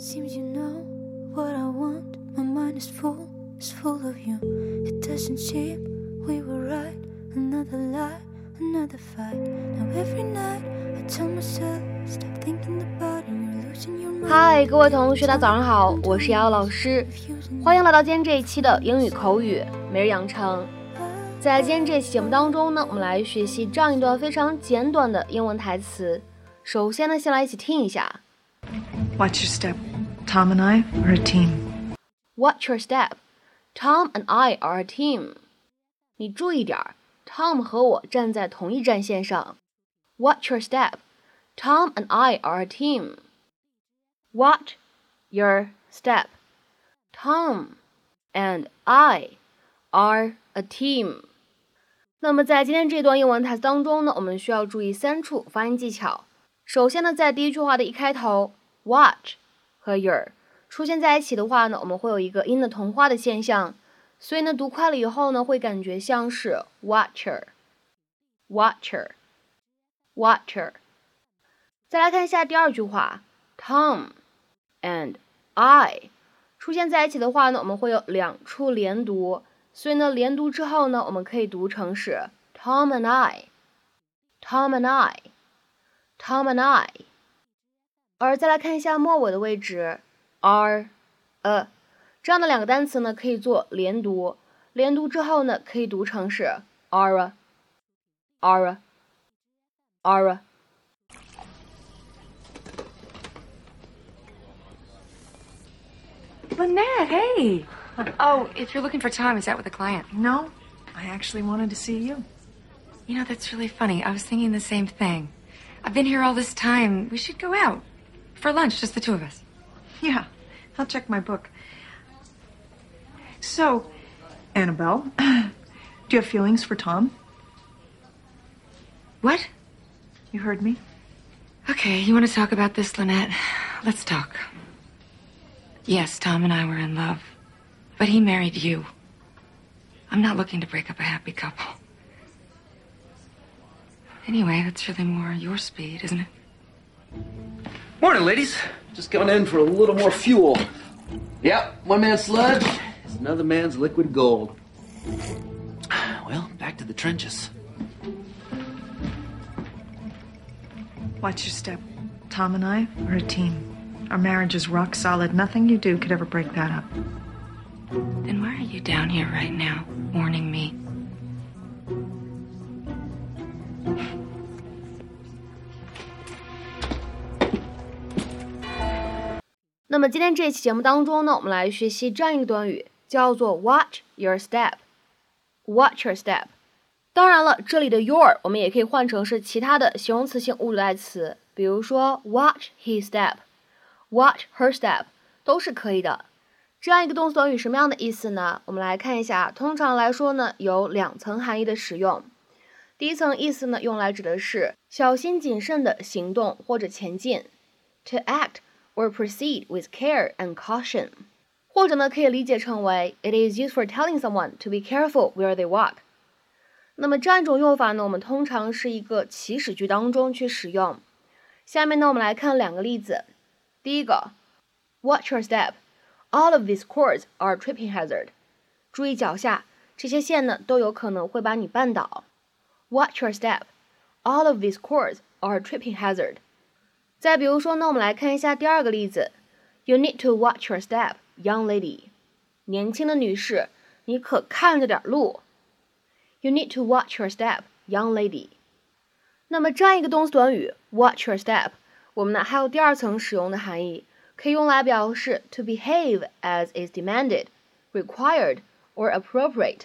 Seems you know what I want. My mind is full, it's full of you. It doesn't seem we were right. Another lie, another fight. Now every night I tell myself, stop thinking about it. You're losing your mind. 嗨，各位同学，大家早上好，我是瑶瑶老师，欢迎来到今天这一期的英语口语每日养成。在今天这期节目当中呢，我们来学习这样一段非常简短的英文台词。首先呢，先来一起听一下。Watch your step. Tom and I are a team. Watch your step. Tom and I are a team. 你注意点儿，Tom 和我站在同一战线上。Watch your step. Tom and I are a team. Watch your step. Tom and I are a team. 那么在今天这段英文台词当中呢，我们需要注意三处发音技巧。首先呢，在第一句话的一开头，watch 和 your 出现在一起的话呢，我们会有一个音的同化的现象，所以呢，读快了以后呢，会感觉像是 watcher，watcher，watcher。再来看一下第二句话，Tom and I 出现在一起的话呢，我们会有两处连读，所以呢，连读之后呢，我们可以读成是 Tom and I，Tom and I，Tom and I。而再来看一下末尾的位置，are a 这样的两个单词呢，可以做连读。连读之后呢，可以读成是 are a are a are a。 Lynette, hey. Oh, if you're looking for Tom, is that with a client? No, I actually wanted to see you. You know, that's really funny. I was thinking the same thing. I've been here all this time. We should go out for lunch, just the two of us. Yeah, I'll check my book. So, Annabelle, do you have feelings for Tom? What? You heard me. Okay, you want to talk about this, Lynette? Let's talk. Yes, Tom and I were in love, but he married you. I'm not looking to break up a happy couple. Anyway, that's really more your speed, isn't it? Morning, ladies. Just coming in for a little more fuel. Yep, one man's sludge is another man's liquid gold. Well, back to the trenches. Watch your step. Tom and I are a team. Our marriage is rock solid. Nothing you do could ever break that up. Then why are you down here right now, warning me? 那么今天这一期节目当中呢，我们来学习这样一个短语，叫做 watch your step。watch your step。当然了，这里的 your 我们也可以换成是其他的形容词性物主代词，比如说 watch his step、watch her step 都是可以的。这样一个动词短语什么样的意思呢？我们来看一下，通常来说呢，有两层含义的使用。第一层意思呢，用来指的是小心谨慎的行动或者前进，to act or proceed with care and caution，或者呢可以理解成为 it is used for telling someone to be careful where they walk。那么这样一种用法呢，我们通常是一个祈使句当中去使用。下面呢，我们来看两个例子。第一个，Watch your step. All of these cords are tripping hazard. 注意脚下，这些线呢都有可能会把你绊倒。Watch your step. All of these cords are tripping hazard. 再比如说呢，我们来看一下第二个例子，You need to watch your step, young lady。年轻的女士，你可看着点路。You need to watch your step, young lady。那么这样一个动词短语 watch your step，我们呢还有第二层使用的含义，可以用来表示 to behave as is demanded, required or appropriate，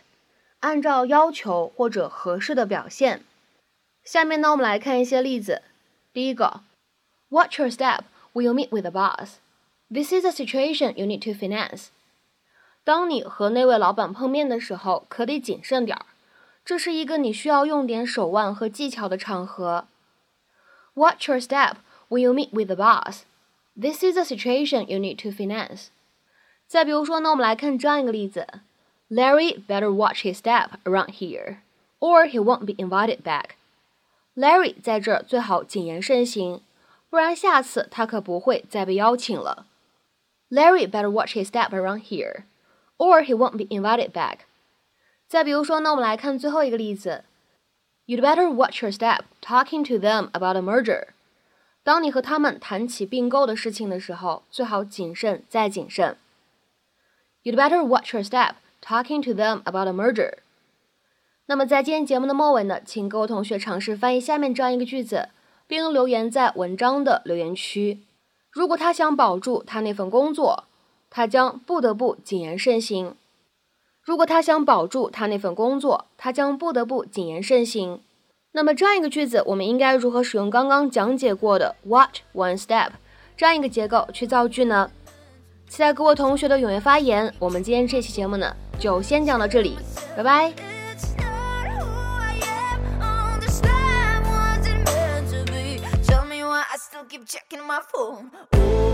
按照要求或者合适的表现。下面呢，我们来看一些例子。第一个。Watch your step when you meet with the boss. This is a situation you need to finance. 当你和那位老板碰面的时候，可得谨慎点儿。这是一个你需要用点手腕和技巧的场合。Watch your step when you meet with the boss. This is a situation you need to finance. 再比如说呢，我们来看这样一个例子：Larry better watch his step around here, or he won't be invited back. Larry 在这儿最好谨言慎行。 不然下次他可不会再被邀请了。 Larry better watch his step around here, or he won't be invited back。再比如说，那我们来看最后一个例子，You'd better watch your step talking to them about a merger。当你和他们谈起并购的事情的时候，最好谨慎再谨慎。You'd better watch your step talking to them about a merger。那么在今天节目的末尾呢，请各位同学尝试翻译下面这样一个句子， 并留言在文章的留言区。如果他想保住他那份工作，他将不得不谨言慎行。如果他想保住他那份工作，他将不得不谨言慎行。那么这样一个句子，我们应该如何使用刚刚讲解过的 watch one step 这样一个结构去造句呢？期待各位同学的踊跃发言。我们今天这期节目呢，就先讲到这里，拜拜。Keep checking my phone. Ooh.